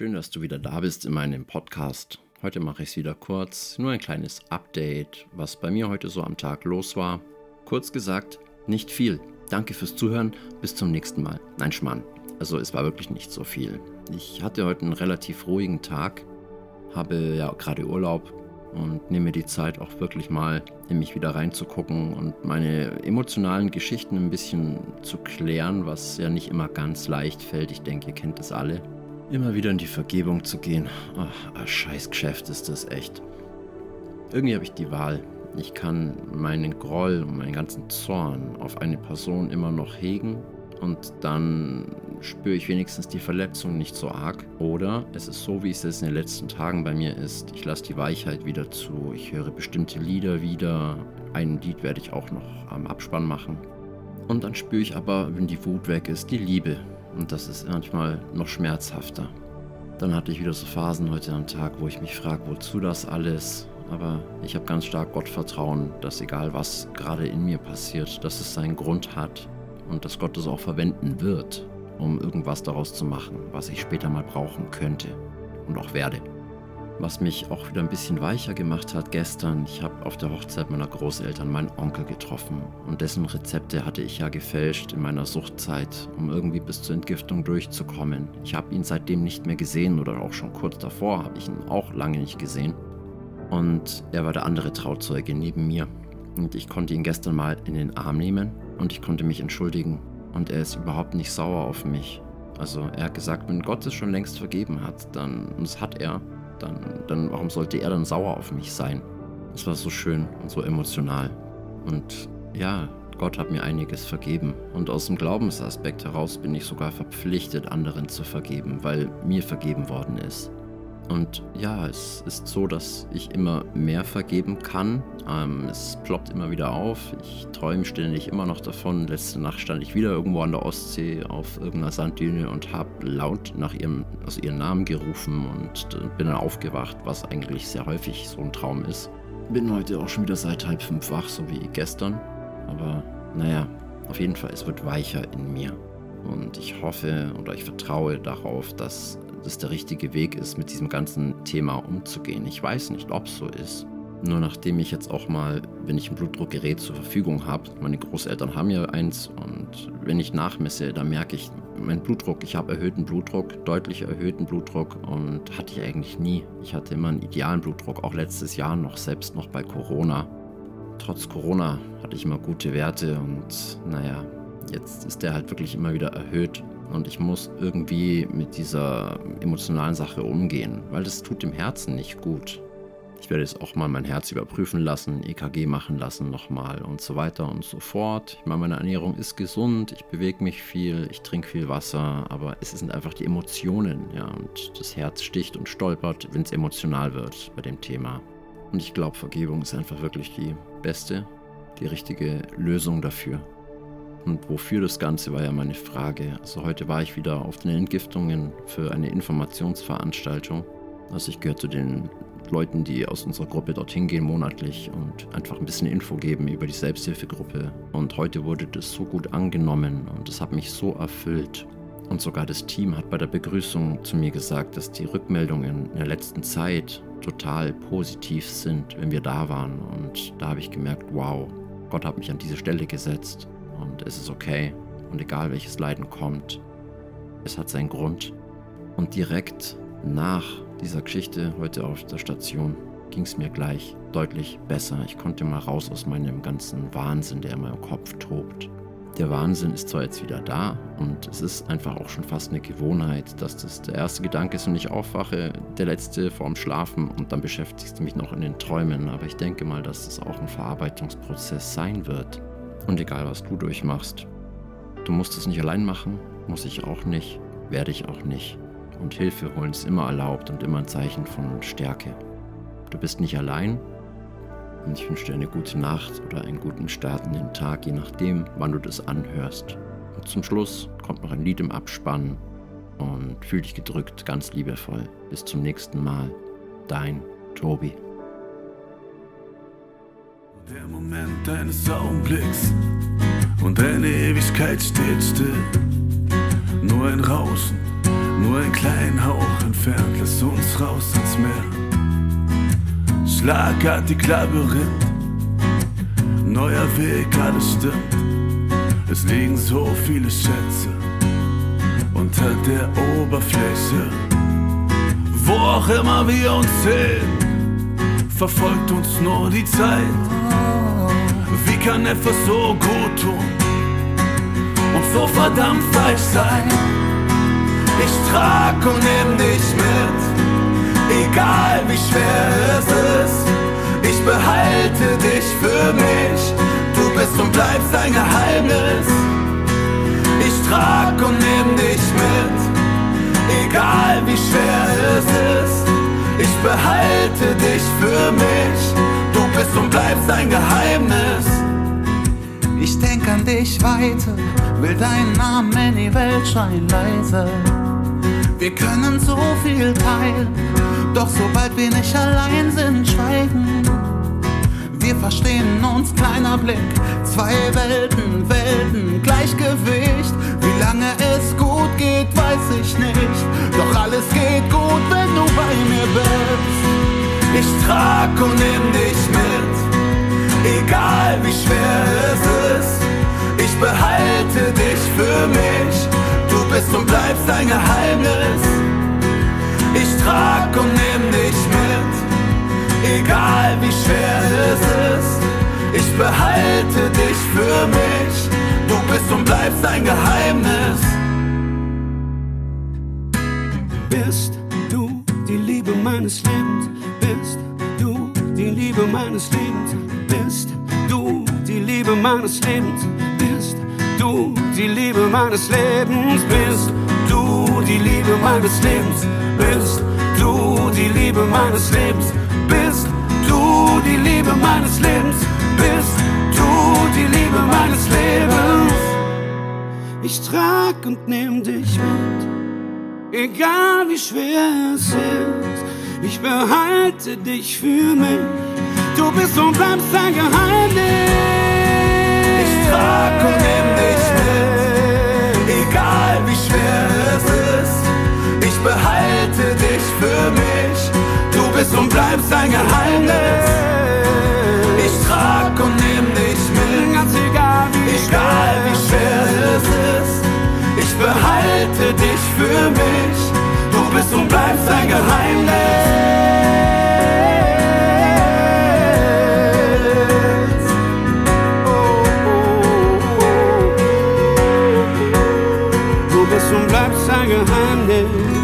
Schön, dass du wieder da bist in meinem Podcast. Heute mache ich es wieder kurz, nur ein kleines Update, was bei mir heute so am Tag los war. Kurz gesagt, nicht viel. Danke fürs Zuhören, bis zum nächsten Mal. Nein, Schmarrn. Also es war wirklich nicht so viel. Ich hatte heute einen relativ ruhigen Tag, habe ja gerade Urlaub und nehme die Zeit auch wirklich mal in mich wieder reinzugucken und meine emotionalen Geschichten ein bisschen zu klären, was ja nicht immer ganz leicht fällt. Ich denke, ihr kennt es alle. Immer wieder in die Vergebung zu gehen. Ach, ein scheiß Geschäft ist das echt. Irgendwie habe ich die Wahl. Ich kann meinen Groll und meinen ganzen Zorn auf eine Person immer noch hegen und dann spüre ich wenigstens die Verletzung nicht so arg. Oder es ist so, wie es jetzt in den letzten Tagen bei mir ist. Ich lasse die Weichheit wieder zu. Ich höre bestimmte Lieder wieder. Ein Lied werde ich auch noch am Abspann machen. Und dann spüre ich aber, wenn die Wut weg ist, die Liebe. Und das ist manchmal noch schmerzhafter. Dann hatte ich wieder so Phasen heute am Tag, wo ich mich frage, wozu das alles? Aber ich habe ganz stark Gottvertrauen, dass egal was gerade in mir passiert, dass es seinen Grund hat und dass Gott es auch verwenden wird, um irgendwas daraus zu machen, was ich später mal brauchen könnte und auch werde. Was mich auch wieder ein bisschen weicher gemacht hat gestern, ich habe auf der Hochzeit meiner Großeltern meinen Onkel getroffen und dessen Rezepte hatte ich ja gefälscht in meiner Suchtzeit, um irgendwie bis zur Entgiftung durchzukommen. Ich habe ihn seitdem nicht mehr gesehen oder auch schon kurz davor habe ich ihn auch lange nicht gesehen. Und er war der andere Trauzeuge neben mir. Und ich konnte ihn gestern mal in den Arm nehmen und ich konnte mich entschuldigen. Und er ist überhaupt nicht sauer auf mich. Also er hat gesagt, wenn Gott es schon längst vergeben hat, dann, das hat er, dann, dann warum sollte er dann sauer auf mich sein? Es war so schön und so emotional. Und ja, Gott hat mir einiges vergeben. Und aus dem Glaubensaspekt heraus bin ich sogar verpflichtet, anderen zu vergeben, weil mir vergeben worden ist. Und ja, es ist so, dass ich immer mehr vergeben kann. Ähm, es ploppt immer wieder auf. Ich träume ständig immer noch davon. Letzte Nacht stand ich wieder irgendwo an der Ostsee auf irgendeiner Sanddüne und habe laut nach ihrem, also ihren Namen gerufen und bin dann aufgewacht, was eigentlich sehr häufig so ein Traum ist. Bin heute auch schon wieder seit halb fünf wach, so wie gestern. Aber naja, auf jeden Fall, es wird weicher in mir. Und ich hoffe oder ich vertraue darauf, dass das der richtige Weg ist, mit diesem ganzen Thema umzugehen. Ich weiß nicht, ob es so ist. Nur nachdem ich jetzt auch mal, wenn ich ein Blutdruckgerät zur Verfügung habe, meine Großeltern haben ja eins und wenn ich nachmesse, dann merke ich, mein Blutdruck, ich habe erhöhten Blutdruck, deutlich erhöhten Blutdruck und hatte ich eigentlich nie. Ich hatte immer einen idealen Blutdruck, auch letztes Jahr noch, selbst noch bei Corona. Trotz Corona hatte ich immer gute Werte und naja, jetzt ist der halt wirklich immer wieder erhöht und ich muss irgendwie mit dieser emotionalen Sache umgehen, weil das tut dem Herzen nicht gut. Ich werde jetzt auch mal mein Herz überprüfen lassen, EKG machen lassen nochmal und so weiter und so fort. Ich meine, meine Ernährung ist gesund, ich bewege mich viel, ich trinke viel Wasser, aber es sind einfach die Emotionen, ja, und das Herz sticht und stolpert, wenn es emotional wird bei dem Thema. Und ich glaube, Vergebung ist einfach wirklich die beste, die richtige Lösung dafür. Und wofür das Ganze war ja meine Frage. Also heute war ich wieder auf den Entgiftungen für eine Informationsveranstaltung. Also ich gehöre zu den Leuten, die aus unserer Gruppe dorthin gehen monatlich und einfach ein bisschen Info geben über die Selbsthilfegruppe. Und heute wurde das so gut angenommen und es hat mich so erfüllt. Und sogar das Team hat bei der Begrüßung zu mir gesagt, dass die Rückmeldungen in der letzten Zeit total positiv sind, wenn wir da waren. Und da habe ich gemerkt, wow, Gott hat mich an diese Stelle gesetzt und es ist okay. Und egal welches Leiden kommt, es hat seinen Grund. Und direkt nach dieser Geschichte heute auf der Station ging es mir gleich deutlich besser. Ich konnte mal raus aus meinem ganzen Wahnsinn, der in meinem Kopf tobt. Der Wahnsinn ist zwar jetzt wieder da und es ist einfach auch schon fast eine Gewohnheit, dass das der erste Gedanke ist und ich aufwache, der letzte vorm Schlafen und dann beschäftigst du mich noch in den Träumen. Aber ich denke mal, dass es auch ein Verarbeitungsprozess sein wird. Und egal, was du durchmachst, du musst es nicht allein machen, muss ich auch nicht, werde ich auch nicht. Und Hilfe holen ist immer erlaubt und immer ein Zeichen von Stärke. Du bist nicht allein und ich wünsche dir eine gute Nacht oder einen guten Start in den Tag, je nachdem, wann du das anhörst. Und zum Schluss kommt noch ein Lied im Abspann und fühl dich gedrückt, ganz liebevoll. Bis zum nächsten Mal. Dein Tobi. Der Moment eines Augenblicks und eine Ewigkeit steht still. Nur ein Rauschen, nur ein kleiner Hauch, entfernt, lass uns raus ins Meer. Schlagartig Labyrinth, neuer Weg, alles stimmt. Es liegen so viele Schätze unter der Oberfläche. Wo auch immer wir uns sehen, verfolgt uns nur die Zeit. Wie kann etwas so gut tun und so verdammt falsch sein? Ich trag und nehm dich mit, egal wie schwer es ist. Ich behalte dich für mich, du bist und bleibst ein Geheimnis. Ich trag und nehm dich mit, egal wie schwer es ist. Ich behalte dich für mich, du bist und bleibst ein Geheimnis. Ich denk an dich weiter, will deinen Namen in die Welt schreien leise. Wir können so viel teilen, doch sobald wir nicht allein sind, schweigen. Wir verstehen uns, kleiner Blick, zwei Welten, Welten, Gleichgewicht. Wie lange es gut geht, weiß ich nicht. Doch alles geht bei mir bist. Ich trag und nehm dich mit, egal wie schwer es ist. Ich behalte dich für mich bist und bleibst ein Geheimnis. Ich trag und nehm dich mit, egal wie schwer es ist. Ich behalte dich für mich, du bist und bleibst ein Geheimnis. Bist du meines Lebens? Bist du die Liebe meines Lebens? Bist du die Liebe meines Lebens? Bist du die Liebe meines Lebens bist. Du die Liebe meines Lebens bist. Du die Liebe meines Lebens bist. Du die Liebe meines Lebens bist. Du die Liebe meines Lebens. Ich trag und nehm dich mit, egal wie schwer es ist. Ich behalte dich für mich. Du bist und bleibst ein Geheimnis trag und nimm dich mit, egal wie schwer es ist. Ich behalte dich für mich, du bist und bleibst ein Geheimnis. Ich trag und nimm dich mit, ganz egal wie, egal wie schwer es ist. Ich behalte dich für mich, du bist und bleibst ein Geheimnis. behind them